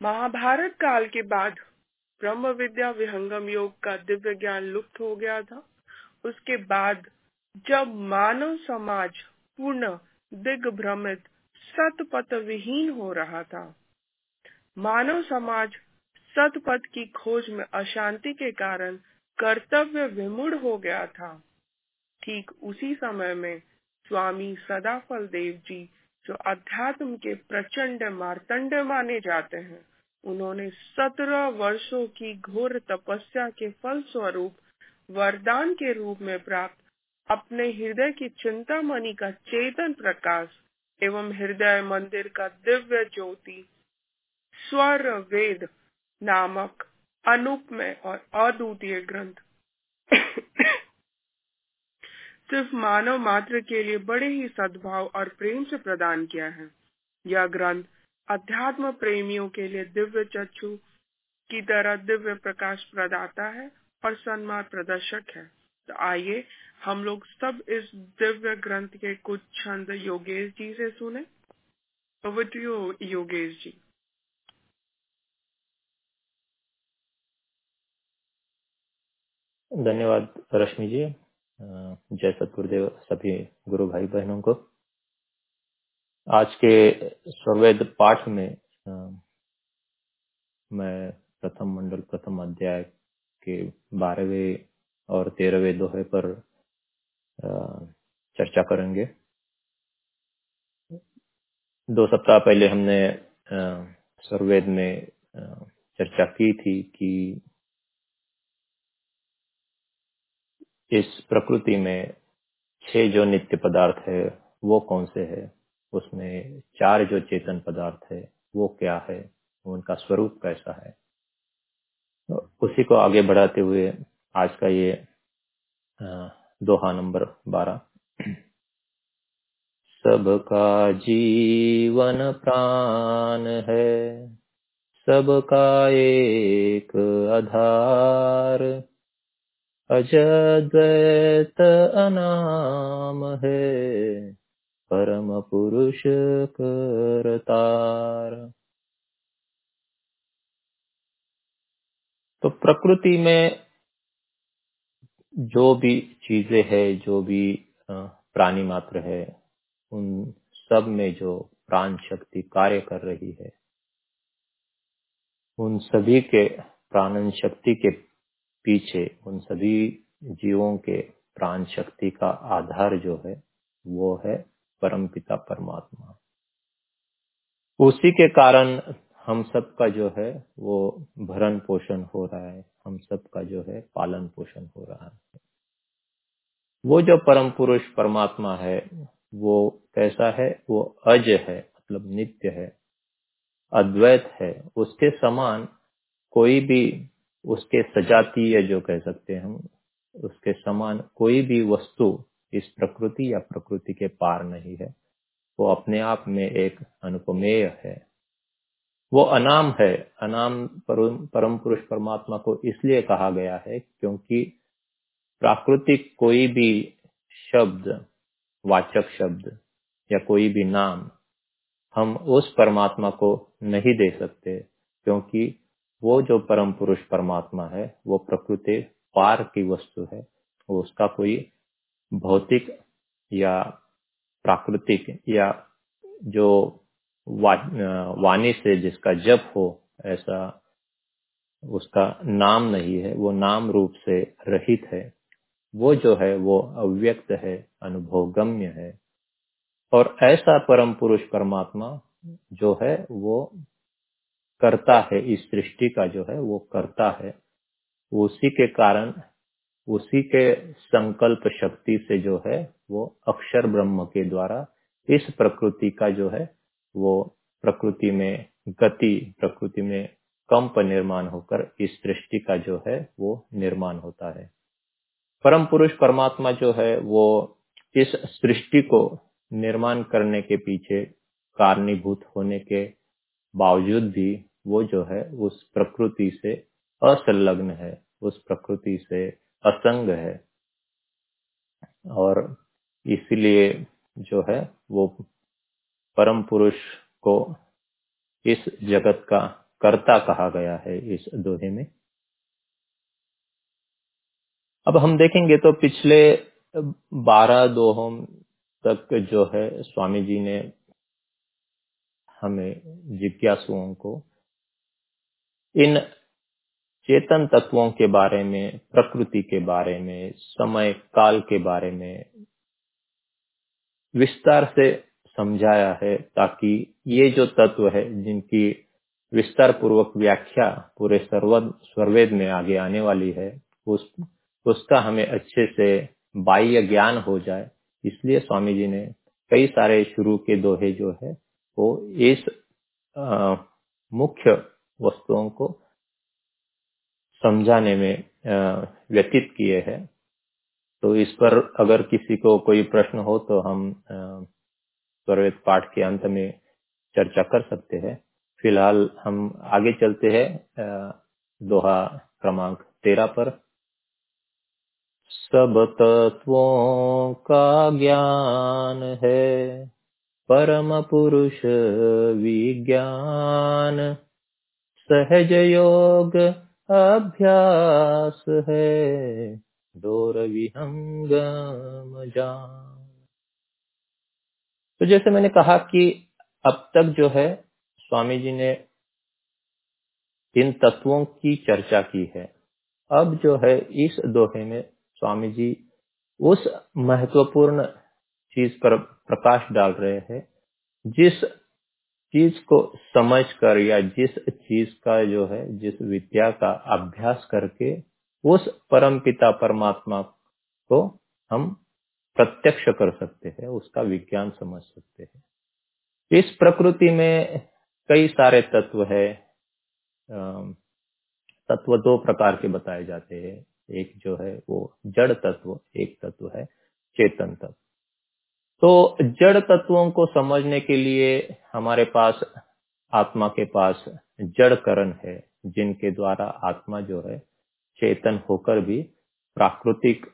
महाभारत काल के बाद ब्रह्म विद्या विहंगम योग का दिव्य ज्ञान लुप्त हो गया था। उसके बाद जब मानव समाज पूर्ण दिग्भ्रमित सतपथ विहीन हो रहा था, मानव समाज सतपथ की खोज में अशांति के कारण कर्तव्य विमुड़ हो गया था। ठीक उसी समय में स्वामी सदाफल देव जी जो अध्यात्म के प्रचंड मार्तंड माने जाते हैं उन्होंने सत्रह वर्षों की घोर तपस्या के फल स्वरूप वरदान के रूप में प्राप्त अपने हृदय की चिंता मणि का चेतन प्रकाश एवं हृदय मंदिर का दिव्य ज्योति स्वर वेद नामक अनुपमय और अद्वितीय ग्रंथ। सिर्फ़ मानव मात्र के लिए बड़े ही सद्भाव और प्रेम से प्रदान किया है। यह ग्रंथ अध्यात्म प्रेमियों के लिए दिव्य चक्षु की तरह दिव्य प्रकाश प्रदाता है और सम्मान प्रदर्शक है। तो आइए हम लोग सब इस दिव्य ग्रंथ के कुछ छंद योगेश जी से सुने। योगेश जी। धन्यवाद रश्मि जी। जय सतगुरुदेव, सभी गुरु भाई बहनों को। आज के स्वर्वेद पाठ में मैं प्रथम मंडल, प्रथम अध्याय के बारहवें और तेरहवें दोहे पर चर्चा करेंगे। दो सप्ताह पहले हमने सर्वेद में चर्चा की थी कि इस प्रकृति में छह जो नित्य पदार्थ है, वो कौन से है? उसमें चार जो चेतन पदार्थ है, वो क्या है? उनका स्वरूप कैसा है? तो उसी को आगे बढ़ाते हुए आज का ये दोहा नंबर बारह। सबका जीवन प्राण है, सबका एक आधार। अजद्वैत अनाम है परम पुरुष करतार तो प्रकृति में जो भी चीज़ें है, जो भी प्राणी मात्र है, उन सब में जो प्राण शक्ति कार्य कर रही है, उन सभी के प्राणन शक्ति के पीछे, उन सभी जीवों के प्राण शक्ति का आधार जो है, वो है परमपिता परमात्मा। उसी के कारण हम सब का जो है वो भरण पोषण हो रहा है, हम सब का जो है पालन पोषण हो रहा है। वो जो परम पुरुष परमात्मा है, वो कैसा है? वो अज है मतलब नित्य है, अद्वैत है। उसके समान कोई भी उसके सजातीय जो कह सकते हैं हम, उसके समान कोई भी वस्तु इस प्रकृति या प्रकृति के पार नहीं है। वो अपने आप में एक अनुपमेय है। वो अनाम है। अनाम परम पुरुष परमात्मा को इसलिए कहा गया है क्योंकि प्राकृतिक कोई भी शब्द, वाचक शब्द या कोई भी नाम हम उस परमात्मा को नहीं दे सकते क्योंकि वो जो परम पुरुष परमात्मा है, वो प्रकृति पार की वस्तु है। उसका कोई भौतिक या प्राकृतिक या जो वा, वाणी से जिसका जप हो ऐसा उसका नाम नहीं है वो नाम रूप से रहित है। वो जो है वो अव्यक्त है अनुभवगम्य है। और ऐसा परम पुरुष परमात्मा जो है वो करता है इस सृष्टि का जो है वो करता है। उसी के कारण उसी के संकल्प शक्ति से जो है, वो अक्षर ब्रह्म के द्वारा इस प्रकृति का जो है, वो प्रकृति में गति, प्रकृति में कंप निर्माण होकर इस सृष्टि का जो है, वो निर्माण होता है। परम पुरुष परमात्मा जो है, वो इस सृष्टि को निर्माण करने के पीछे कारणीभूत होने के बावजूद भी वो जो है, उस प्रकृति से असंलग्न है, उस प्रकृति से असंग है। और इसलिए जो है, वो परम पुरुष को इस जगत का कर्ता कहा गया है, इस दोहे में। अब हम देखेंगे तो पिछले बारह दोहों तक जो है, स्वामी जी ने हमें जिज्ञासुओं को इन चेतन तत्वों के बारे में प्रकृति के बारे में समय काल के बारे में विस्तार से समझाया है ताकि ये जो तत्व है जिनकी विस्तार पूर्वक व्याख्या पूरे सर्वेद में आगे आने वाली है उस उसका हमें अच्छे से बाह्य ज्ञान हो जाए। इसलिए स्वामी जी ने कई सारे शुरू के दोहे जो है वो इस आ, मुख्य वस्तुओं को समझाने में व्यतीत किए हैं। तो इस पर अगर किसी को कोई प्रश्न हो तो हम स्वरवेद पाठ के अंत में चर्चा कर सकते हैं। फ़िलहाल हम आगे चलते हैं दोहा क्रमांक तेरह पर। सब तत्वों का ज्ञान है, परम पुरुष विज्ञान। सहज योग अभ्यास है। डोर विहंगम जान तो जैसे मैंने कहा कि अब तक जो है स्वामी जी ने इन तत्वों की चर्चा की है। अब जो है, इस दोहे में स्वामी जी उस महत्वपूर्ण चीज़ पर प्रकाश डाल रहे हैं, जिस चीज़ को समझकर या जिस चीज़ का जो है, जिस विद्या का अभ्यास करके उस परम पिता परमात्मा को हम प्रत्यक्ष कर सकते हैं, उसका विज्ञान समझ सकते हैं। इस प्रकृति में कई सारे तत्व है। तत्व दो प्रकार के बताए जाते हैं। एक जो है वो जड़ तत्व, एक तत्व है चेतन तत्व। तो जड़ तत्वों को समझने के लिए हमारे पास, आत्मा के पास जड़ करण है, जिनके द्वारा आत्मा जो है चेतन होकर भी प्राकृतिक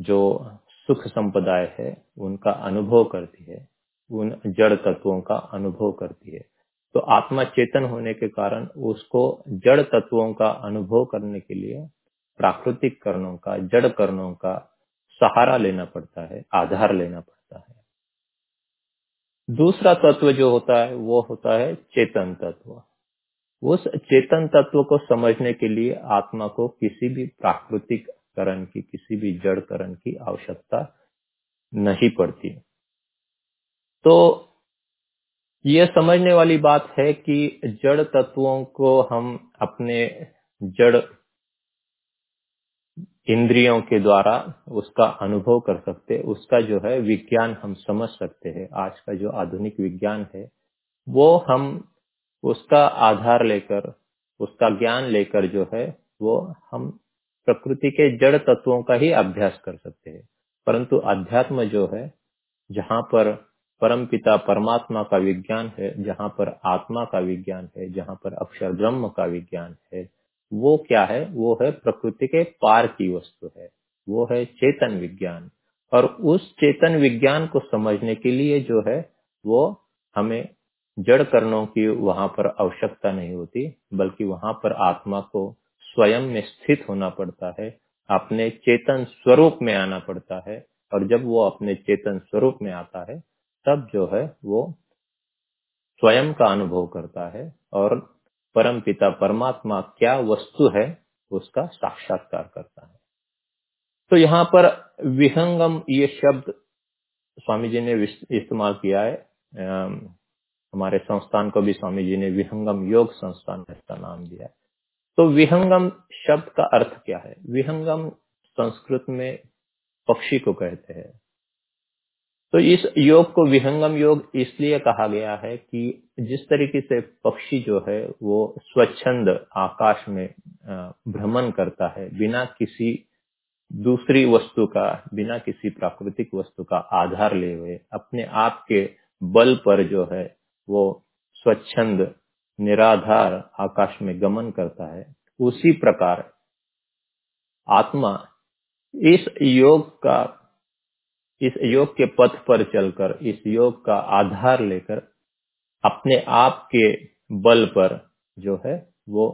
जो सुख संप्रदाय है, उनका अनुभव करती है, उन जड़ तत्वों का अनुभव करती है। तो आत्मा चेतन होने के कारण उसको जड़ तत्वों का अनुभव करने के लिए प्राकृतिक करणों का, जड़ कर्णों का सहारा लेना पड़ता है, आधार लेना पड़ता है। दूसरा तत्व जो होता है, वो होता है चेतन तत्व। उस चेतन तत्व को समझने के लिए आत्मा को किसी भी प्राकृतिक करण की, किसी भी जड़ करण की आवश्यकता नहीं पड़ती। तो यह समझने वाली बात है कि जड़ तत्वों को हम अपने जड़ इंद्रियों के द्वारा उसका अनुभव कर सकते, उसका जो है विज्ञान हम समझ सकते हैं। आज का जो आधुनिक विज्ञान है, वो हम उसका आधार लेकर, उसका ज्ञान लेकर जो है, वो हम प्रकृति के जड़ तत्वों का ही अभ्यास कर सकते हैं। परंतु अध्यात्म जो है, जहाँ पर परम पिता परमात्मा का विज्ञान है, जहाँ पर आत्मा का विज्ञान है, जहाँ पर अक्षर ब्रह्म का विज्ञान है वो क्या है? वो है प्रकृति के पार की वस्तु है। वो है चेतन विज्ञान। और उस चेतन विज्ञान को समझने के लिए जो है, वो हमें जड़ कर्णों की वहाँ पर आवश्यकता नहीं होती, बल्कि वहाँ पर आत्मा को स्वयं में स्थित होना पड़ता है, अपने चेतन स्वरूप में आना पड़ता है, और जब वो अपने चेतन स्वरूप में आता है, तब जो है वो स्वयं का अनुभव करता है, और परम पिता परमात्मा क्या वस्तु है, उसका साक्षात्कार करता है। तो यहाँ पर विहंगम ये शब्द स्वामी जी ने इस्तेमाल किया है। हमारे संस्थान को भी स्वामी जी ने विहंगम योग संस्थान इसका नाम दिया है। तो विहंगम शब्द का अर्थ क्या है? विहंगम संस्कृत में पक्षी को कहते हैं। तो इस योग को विहंगम योग इसलिए कहा गया है कि जिस तरीके से पक्षी जो है, वो स्वच्छंद आकाश में भ्रमण करता है, बिना किसी दूसरी वस्तु का, बिना किसी प्राकृतिक वस्तु का आधार ले हुए, अपने आप के बल पर जो है, वो स्वच्छंद, निराधार आकाश में गमन करता है, उसी प्रकार आत्मा इस योग का इस योग के पथ पर चलकर, इस योग का आधार लेकर अपने आप के बल पर जो है, वो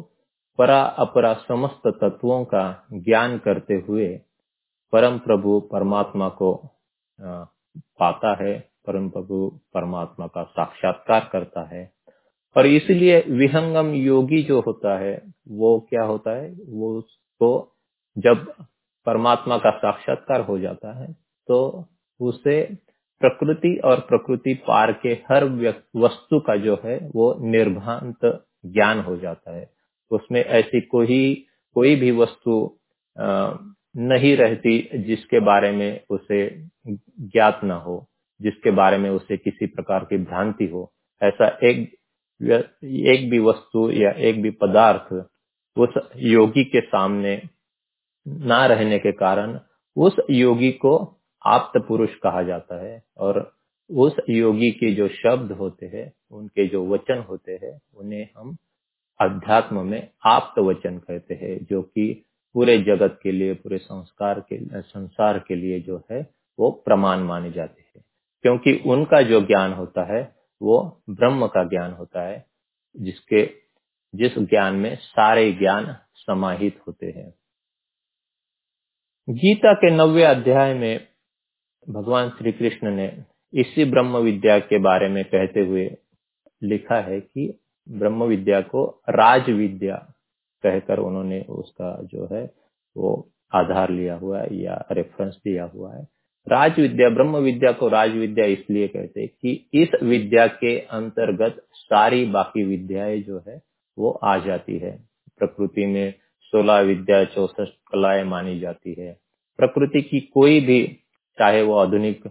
परा अपरा समस्त तत्वों का ज्ञान करते हुए परम प्रभु परमात्मा को पाता है, परम प्रभु परमात्मा का साक्षात्कार करता है। और इसलिए विहंगम योगी जो होता है, वो क्या होता है? वो उसको जब परमात्मा का साक्षात्कार हो जाता है तो उसे प्रकृति और प्रकृति पार के हर वस्तु का जो है, वो निर्भांत ज्ञान हो जाता है। उसमें ऐसी कोई कोई भी वस्तु नहीं रहती जिसके बारे में उसे ज्ञात न हो, जिसके बारे में उसे किसी प्रकार की भ्रांति हो। ऐसा एक एक भी वस्तु या एक भी पदार्थ उस योगी के सामने ना रहने के कारण उस योगी को आप्त पुरुष कहा जाता है और उस योगी के जो शब्द होते हैं, उनके जो वचन होते हैं, उन्हें हम अध्यात्म में आप्त वचन कहते हैं, जो कि पूरे जगत के लिए, पूरे संस्कार के, संसार के लिए जो है, वो प्रमाण माने जाते हैं। क्योंकि उनका जो ज्ञान होता है, वो ब्रह्म का ज्ञान होता है, जिसके, जिस ज्ञान में सारे ज्ञान समाहित होते हैं। गीता के नवे अध्याय में भगवान श्री कृष्ण ने इसी ब्रह्म विद्या के बारे में कहते हुए लिखा है कि ब्रह्म विद्या को राज विद्या कहकर उन्होंने उसका जो है वो आधार लिया हुआ है या रेफरेंस दिया हुआ है। राज विद्या, ब्रह्म विद्या को राज विद्या इसलिए कहते हैं कि इस विद्या के अंतर्गत सारी बाकी विद्याएँ जो है वो आ जाती है। प्रकृति में सोलह विद्या, चौसठ कलाएँ मानी जाती है। प्रकृति की कोई भी चाहे वो आधुनिक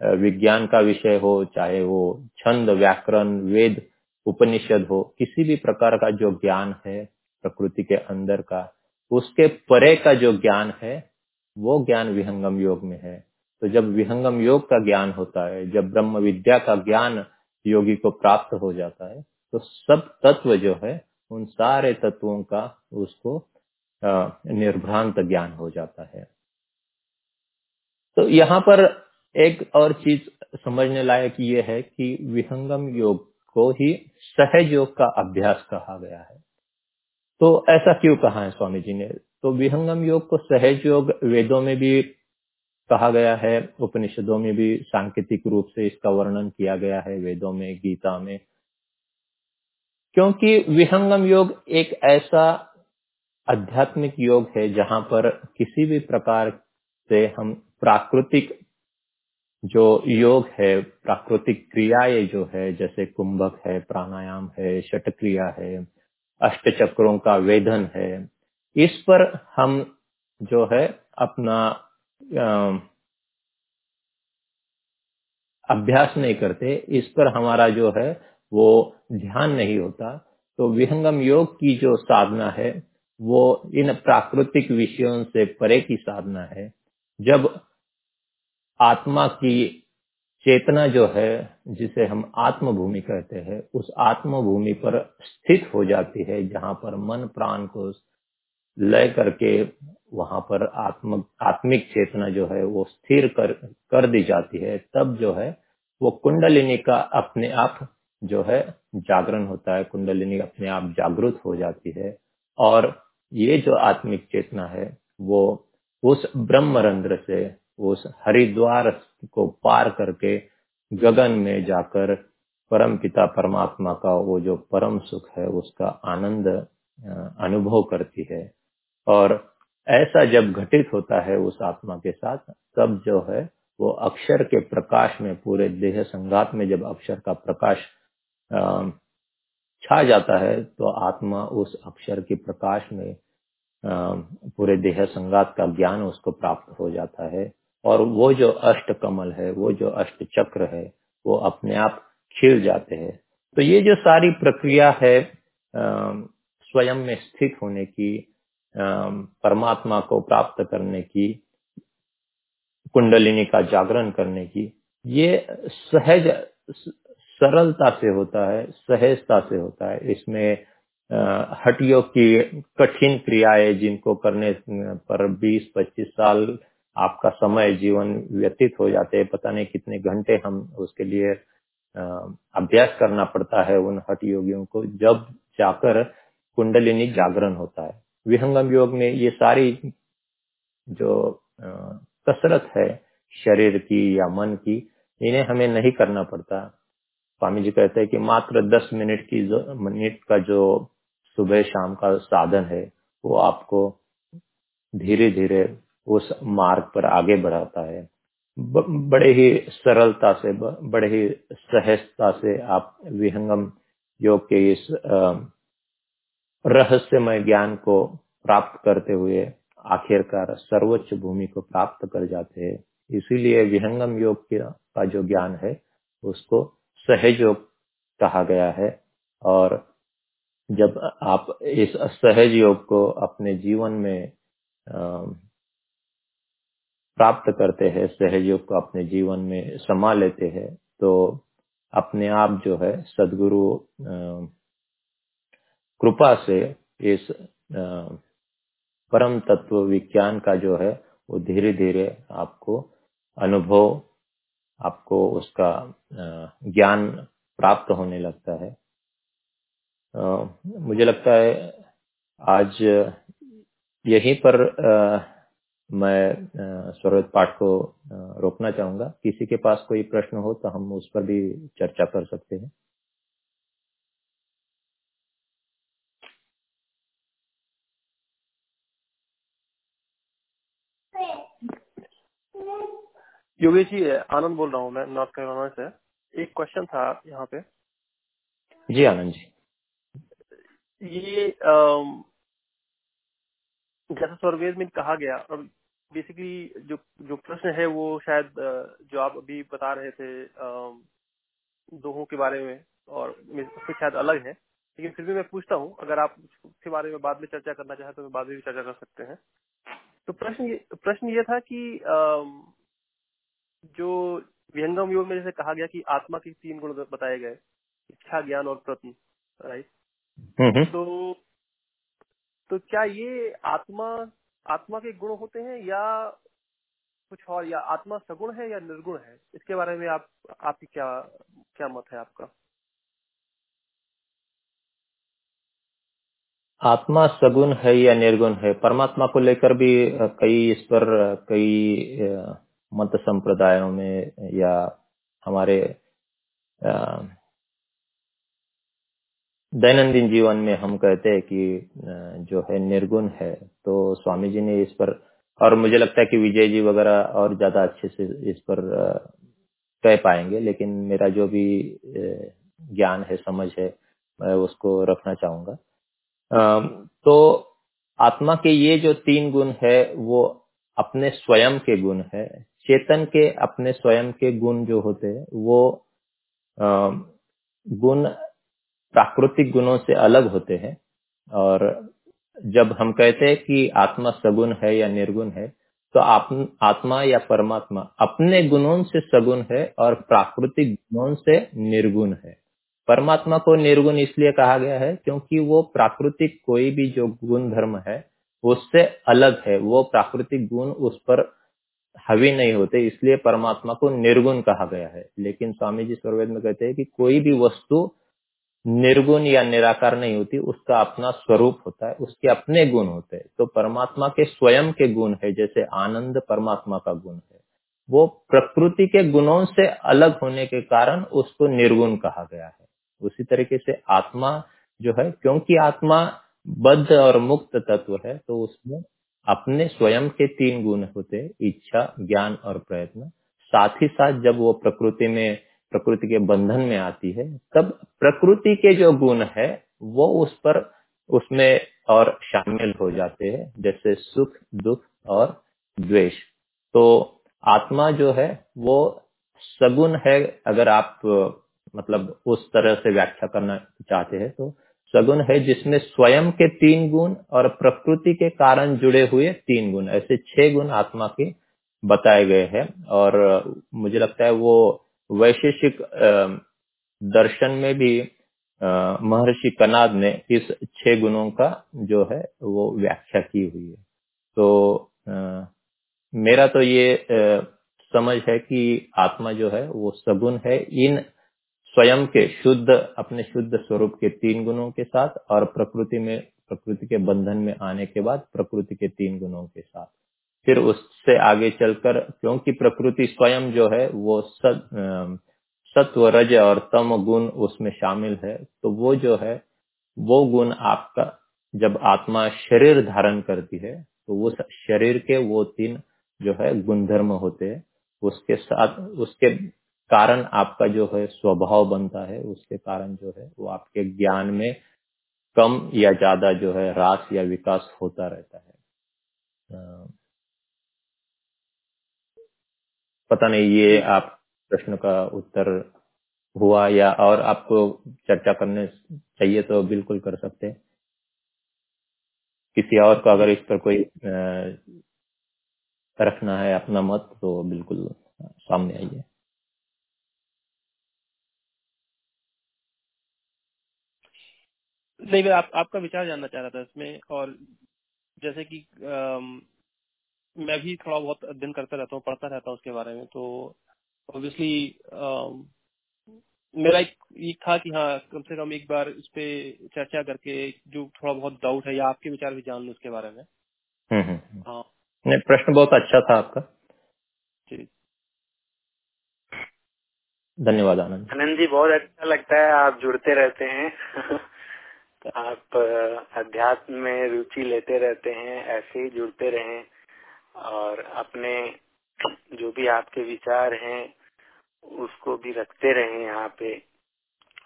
विज्ञान का विषय हो, चाहे वो छंद, व्याकरण, वेद, उपनिषद हो, किसी भी प्रकार का जो ज्ञान है प्रकृति के अंदर का, उसके परे का जो ज्ञान है, वो ज्ञान विहंगम योग में है। तो जब विहंगम योग का ज्ञान होता है, जब ब्रह्म विद्या का ज्ञान योगी को प्राप्त हो जाता है तो सब तत्व जो है, उन सारे तत्वों का उसको निर्भ्रांत ज्ञान हो जाता है। तो यहाँ पर एक और चीज़ समझने लायक ये है कि विहंगम योग को ही सहज योग का अभ्यास कहा गया है। तो ऐसा क्यों कहा है स्वामी जी ने? तो विहंगम योग को सहज योग वेदों में भी कहा गया है, उपनिषदों में भी सांकेतिक रूप से इसका वर्णन किया गया है वेदों में, गीता में। क्योंकि विहंगम योग एक ऐसा आध्यात्मिक योग है जहाँ पर किसी भी प्रकार से हम प्राकृतिक जो योग है, प्राकृतिक क्रियाएँ जो है, जैसे कुंभक है, प्राणायाम है शट क्रिया है अष्ट चक्रों का वेदन है, इस पर हम जो है अपना अभ्यास नहीं करते, इस पर हमारा जो है वो ध्यान नहीं होता। तो विहंगम योग की जो साधना है, वो इन प्राकृतिक विषयों से परे की साधना है। जब आत्मा की चेतना जो है, जिसे हम आत्म भूमि कहते हैं, उस आत्म भूमि पर स्थित हो जाती है, जहाँ पर मन प्राण को लय करके वहाँ पर आत्म, आत्मिक चेतना जो है, वो स्थिर कर कर दी जाती है। तब जो है, वो कुंडलिनी का अपने आप जो है, जागरण होता है। कुंडलिनी अपने आप जागृत हो जाती है। और ये जो आत्मिक चेतना है, वो उस ब्रह्म रंध्र से उस हरिद्वार को पार करके गगन में जाकर परम पिता परमात्मा का वो जो परम सुख है, उसका आनंद अनुभव करती है। और ऐसा जब घटित होता है उस आत्मा के साथ, तब जो है वो अक्षर के प्रकाश में, पूरे देह संगात में जब अक्षर का प्रकाश छा जाता है तो आत्मा उस अक्षर के प्रकाश में पूरे देह संगात का ज्ञान उसको प्राप्त हो जाता है। और वो जो अष्ट कमल है, वो जो अष्ट चक्र है, वो अपने आप खिल जाते हैं। तो ये जो सारी प्रक्रिया है स्वयं में स्थित होने की परमात्मा को प्राप्त करने की, कुंडलिनी का जागरण करने की, ये सहज, सरलता से होता है, सहजता से होता है। इसमें हटियों की कठिन क्रियाएँ जिनको करने पर 20-25 साल आपका समय, जीवन व्यतीत हो जाते हैं। पता नहीं कितने घंटे हम उसके लिए अभ्यास करना पड़ता है उन हट योगियों को, जब जाकर कुंडलिनी जागरण होता है। विहंगम योग में ये सारी जो कसरत है शरीर की या मन की, इन्हें हमें नहीं करना पड़ता। स्वामी जी कहते हैं कि मात्र दस मिनट की जो, मिनट का जो सुबह शाम का साधन है, वो आपको धीरे धीरे उस मार्ग पर आगे बढ़ाता है। ब, बड़े ही सरलता से ब, बड़े ही सहजता से आप विहंगम योग के इस रहस्यमय ज्ञान को प्राप्त करते हुए आखिरकार सर्वोच्च भूमि को प्राप्त कर जाते हैं। इसीलिए विहंगम योग का जो ज्ञान है उसको सहज योग कहा गया है। और जब आप इस सहज योग को अपने जीवन में प्राप्त करते हैं, सहयोग को अपने जीवन में समा लेते हैं तो अपने आप जो है सदगुरु कृपा से इस परम तत्व विज्ञान का जो है, वो धीरे धीरे आपको अनुभव, आपको उसका ज्ञान प्राप्त होने लगता है। मुझे लगता है आज यहीं पर मैं स्वरत पाठ को रोकना चाहूँगा। किसी के पास कोई प्रश्न हो तो हम उस पर भी चर्चा कर सकते हैं। योगेश जी आनंद बोल रहा हूँ मैं नॉर्थ कैरोलिना से। एक क्वेश्चन था यहाँ पे। जी आनंद जी। ये जैसा स्वर्वेद में कहा गया और बेसिकली जो जो प्रश्न है वो शायद जो आप अभी बता रहे थे दोहों के बारे में और उससे शायद अलग है लेकिन फिर भी मैं पूछता हूँ अगर आप उसके बारे में बाद में चर्चा करना चाहें तो बाद में भी चर्चा कर सकते हैं। तो प्रश्न ये प्रश्न ये था कि जो विहंगम योग में जैसे कहा गया कि आत्मा के तीन गुण बताए गए इच्छा ज्ञान और प्रत्न राइट? तो तो क्या ये आत्मा आत्मा के गुण होते हैं या कुछ और, या आत्मा सगुण है या निर्गुण है? इसके बारे में आप, आपकी क्या क्या मत है आपका? आत्मा सगुण है या निर्गुण है? परमात्मा को लेकर भी कई इस पर कई मत संप्रदायों में या हमारे दैनंदिन जीवन में हम कहते हैं कि जो है निर्गुण है। तो स्वामी जी ने इस पर, और मुझे लगता है कि विजय जी वगैरह और ज़्यादा अच्छे से इस पर कह पाएँगे, लेकिन मेरा जो भी ज्ञान है, समझ है, मैं उसको रखना चाहूँगा। तो आत्मा के ये जो तीन गुण है, वो अपने स्वयं के गुण है। चेतन के अपने स्वयं के गुण जो होते हैं, वो गुण प्राकृतिक गुणों से अलग होते हैं और जब हम कहते हैं कि आत्मा सगुण है या निर्गुण है तो आप, आत्मा या परमात्मा अपने गुणों से सगुण है और प्राकृतिक गुणों से निर्गुण है। परमात्मा को निर्गुण इसलिए कहा गया है क्योंकि वो प्राकृतिक कोई भी जो गुण धर्म है उससे अलग है। वो प्राकृतिक गुण उस पर हवी नहीं होते इसलिए परमात्मा को निर्गुण कहा गया है। लेकिन स्वामी जी स्वर्वेद में कहते हैं कि कोई भी वस्तु निर्गुण या निराकार नहीं होती, उसका अपना स्वरूप होता है, उसके अपने गुण होते हैं। तो परमात्मा के स्वयं के गुण है, जैसे आनंद परमात्मा का गुण है। वो प्रकृति के गुणों से अलग होने के कारण उसको निर्गुण कहा गया है। उसी तरीके से आत्मा जो है, क्योंकि आत्मा बद्ध और मुक्त तत्व है तो उसमें अपने स्वयं के तीन गुण होते हैं, इच्छा, ज्ञान और प्रयत्न। साथ ही साथ जब वो प्रकृति में प्रकृति के बंधन में आती है, तब प्रकृति के जो गुण है, वो उस पर, उसमें और शामिल हो जाते हैं, जैसे सुख, दुख और द्वेष। तो आत्मा जो है, वो सगुण है, अगर आप मतलब उस तरह से व्याख्या करना चाहते हैं तो सगुण है जिसमें स्वयं के तीन गुण और प्रकृति के कारण जुड़े हुए तीन गुण, ऐसे छह गुण आत्मा के बताए गए हैं। और मुझे लगता है वो वैशेषिक दर्शन में भी महर्षि कनाद ने इस छह गुणों का जो है वो व्याख्या की हुई है। तो आ, मेरा तो ये आ, समझ है कि आत्मा जो है वो सगुण है। इन स्वयं के शुद्ध अपने शुद्ध स्वरूप के तीन गुणों के साथ और प्रकृति में प्रकृति के बंधन में आने के बाद प्रकृति के तीन गुणों के साथ। फिर उससे आगे चलकर क्योंकि प्रकृति स्वयं जो है वो सत, सत्व रज और तम गुण उसमें शामिल है। तो वो जो है वो गुण आपका जब आत्मा शरीर धारण करती है तो वो शरीर के वो तीन जो है गुणधर्म होते हैं। उसके साथ उसके कारण आपका जो है स्वभाव बनता है। उसके कारण जो है वो आपके ज्ञान में कम या ज़्यादा जो है रास या विकास होता रहता है। पता नहीं ये आप प्रश्न का उत्तर हुआ या और आपको चर्चा करने चाहिए तो बिल्कुल कर सकते किसी और को अगर इस पर कोई रखना है अपना मत तो बिल्कुल सामने आइए। नहीं मैं आप, आपका विचार जानना चाह रहा था इसमें और जैसे कि मैं भी थोड़ा बहुत अध्ययन करता रहता हूँ पढ़ता रहता हूँ उसके बारे में तो ऑब्वियसली मेरा एक ये था कि हाँ कम से कम एक बार इस पे चर्चा करके जो थोड़ा बहुत डाउट है या आपके विचार भी जान लू उसके बारे में। हम्म, हम्म, हम्म। हाँ। प्रश्न बहुत अच्छा था आपका। जी। धन्यवाद आनंद। आनंद जी बहुत अच्छा लगता है आप जुड़ते रहते हैं। आप अध्यात्म में रुचि लेते रहते हैं ऐसे ही जुड़ते रहें। और अपने जो भी आपके विचार हैं उसको भी रखते रहे यहाँ पे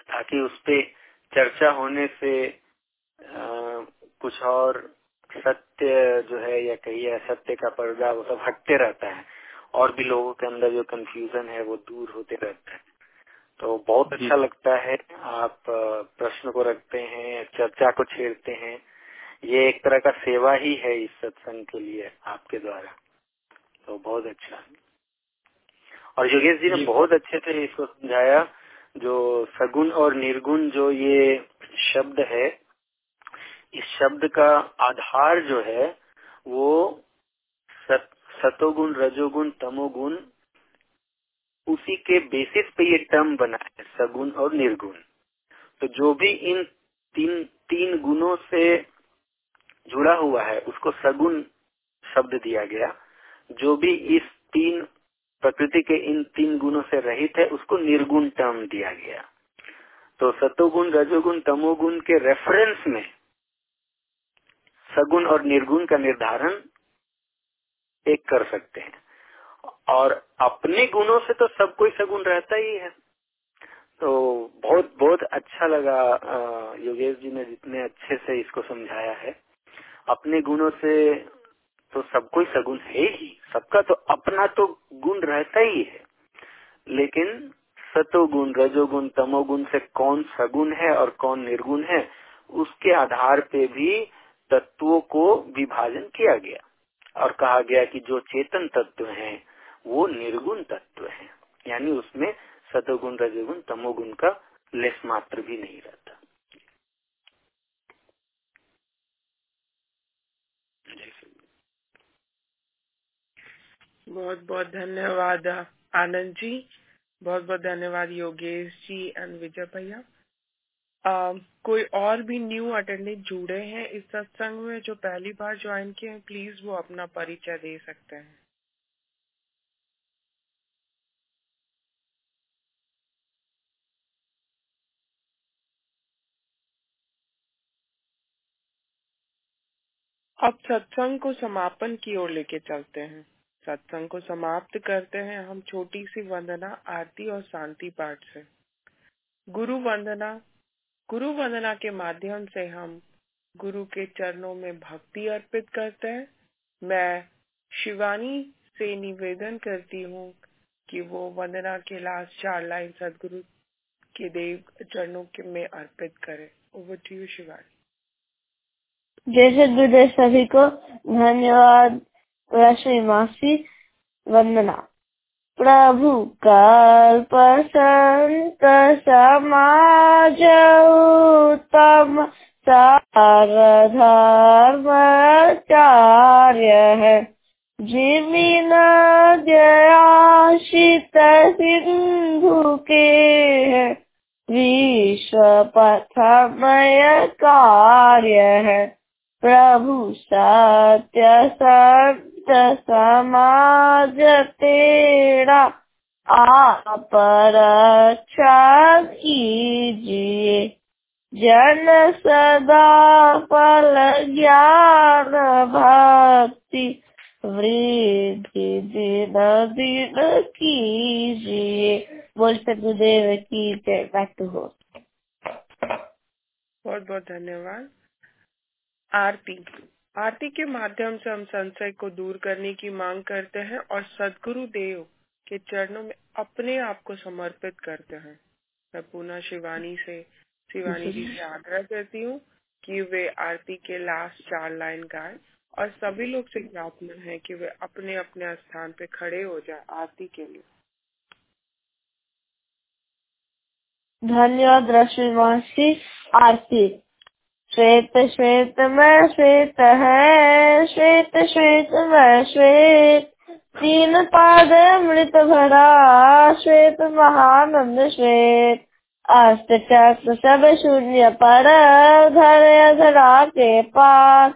ताकि उस पे चर्चा होने से आ, कुछ और सत्य जो है या कहिए सत्य का पर्दा वो सब हटते रहता है और भी लोगों के अंदर जो कंफ्यूजन है वो दूर होते रहता है। तो बहुत अच्छा लगता है आप प्रश्न को रखते हैं चर्चा को छेड़ते हैं। ये एक तरह का सेवा ही है इस सत्संग के लिए आपके द्वारा। तो बहुत अच्छा। और योगेश जी ने बहुत अच्छे से इसको समझाया जो सगुण और निर्गुण जो ये शब्द है इस शब्द का आधार जो है वो सत, सतोगुण रजोगुण तमोगुण उसी के बेसिस पे ये टर्म बना है सगुण और निर्गुण। तो जो भी इन तीन तीन गुणों से जुड़ा हुआ है, उसको सगुण शब्द दिया गया। जो भी इस तीन प्रकृति के इन तीन गुणों से रहित है, उसको निर्गुण टर्म दिया गया। तो सतोगुण रजोगुण, तमोगुण के रेफरेंस में सगुण और निर्गुण का निर्धारण एक कर सकते हैं। और अपने गुणों से तो सब कोई सगुण रहता ही है। तो बहुत बहुत अच्छा लगा योगेश जी ने जितने अच्छे से इसको समझाया है। अपने गुणों से तो सब कोई सगुण है ही। सबका तो अपना तो गुण रहता ही है। लेकिन सतोगुण, रजोगुण, तमोगुण से कौन सगुण है और कौन निर्गुण है, उसके आधार पे भी तत्वों को विभाजन किया गया। और कहा गया कि जो चेतन तत्व हैं, वो निर्गुण तत्व हैं। यानी उसमें सतोगुण, रजोगुण, तमोगुण का लेस मात्र भी नहीं रहता। बहुत बहुत धन्यवाद, आनंद जी। बहुत बहुत धन्यवाद, योगेश जी एंड विजय भैया। कोई और भी न्यू अटेंडेंट जुड़े हैं इस सत्संग में जो पहली बार ज्वाइन किए हैं प्लीज़ वो अपना परिचय दे सकते हैं। अब सत्संग को समापन की ओर लेके चलते हैं। सत्संग को समाप्त करते हैं हम छोटी सी वंदना, आरती और शांति पाठ से। गुरु वंदना गुरु वंदना के माध्यम से हम गुरु के चरणों में भक्ति अर्पित करते हैं। मैं शिवानी से निवेदन करती हूँ कि वो वंदना के लास्ट चार लाइन सदगुरु के देव चरणों के में अर्पित करें। Over to you Shivani. जय सदगुरुदेव सभी को धन्यवाद। श्री वंदना। प्रभु कल्प संत समाज उत्तम सार धर्माचार्य है। जिमिन जयाशित सिंधु के है। विश्व पथमय कार्य है। प्रभु सत्य संत समाज तेरा, आप रक्षा कीजिए। जन सदा फल ज्ञान भक्ति, वृद्धि दिन दिन कीजिए। बोल सदगुरुदेव की जय। बैक टू बहुत बहुत धन्यवाद। आरती। आरती के माध्यम से हम संशय को दूर करने की मांग करते हैं और सदगुरु देव के चरणों में अपने आप को समर्पित करते हैं। मैं पुनः शिवानी से शिवानी जी। से आग्रह करती हूँ कि वे आरती के लास्ट चार लाइन गाएँ और सभी लोग से प्रार्थना है कि वे अपने अपने स्थान पे खड़े हो जाए आरती के लिए। धन्यवाद रश्मि आरती। श्वेत श्वेत में श्वेत है, श्वेत श्वेत में श्वेत। तीन पाद मृत भरा, श्वेत महानंद श्वेत। अष्ट चक्र सब शून्य पर, धर धरा के पास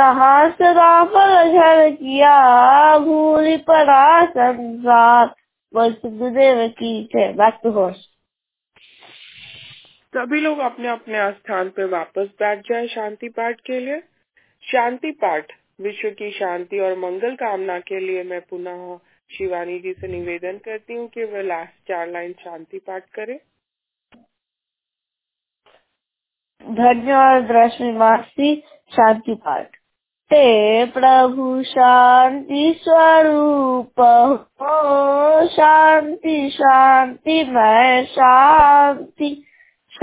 सहस्रा पर झड़ किया, भूल पड़ा संसार। बोल सुखदेव की जय। बैक टू होस्ट सभी लोग अपने अपने स्थान पर वापस बैठ जाए शांति पाठ के लिए। शांति पाठ, विश्व की शांति और मंगल कामना के लिए मैं पुनः शिवानी जी से निवेदन करती हूँ कि वे लास्ट चार लाइन शांति पाठ करें। धन्यवाद रश्मि मासी शांति पाठ। हे प्रभु, शांति स्वरूप हो, शांति शांति, मैं शांति।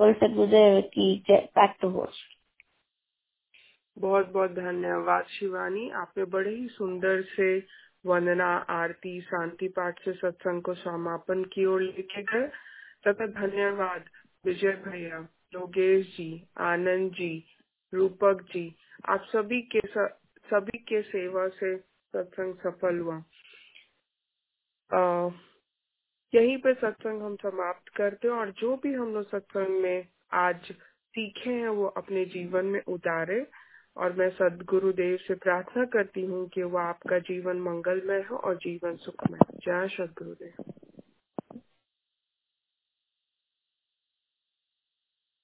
सदगुरुदेव की टू होस्ट बहुत बहुत धन्यवाद शिवानी। आपने बड़े ही सुंदर से वंदना आरती शांति पाठ से सत्संग को समापन की ओर लेके गए। तथा धन्यवाद विजय भैया योगेश जी आनंद जी रूपक जी। आप सभी के सभी के सेवा से सत्संग सफल हुआ। आ, यहीं पे सत्संग हम समाप्त करते हैं और जो भी हम लोग सत्संग में आज सीखे हैं, वो अपने जीवन में उतारे। और मैं सदगुरु देव से प्रार्थना करती हूँ कि वो आपका जीवन मंगलमय हो और जीवन सुखमय जय सदगुरुदेव।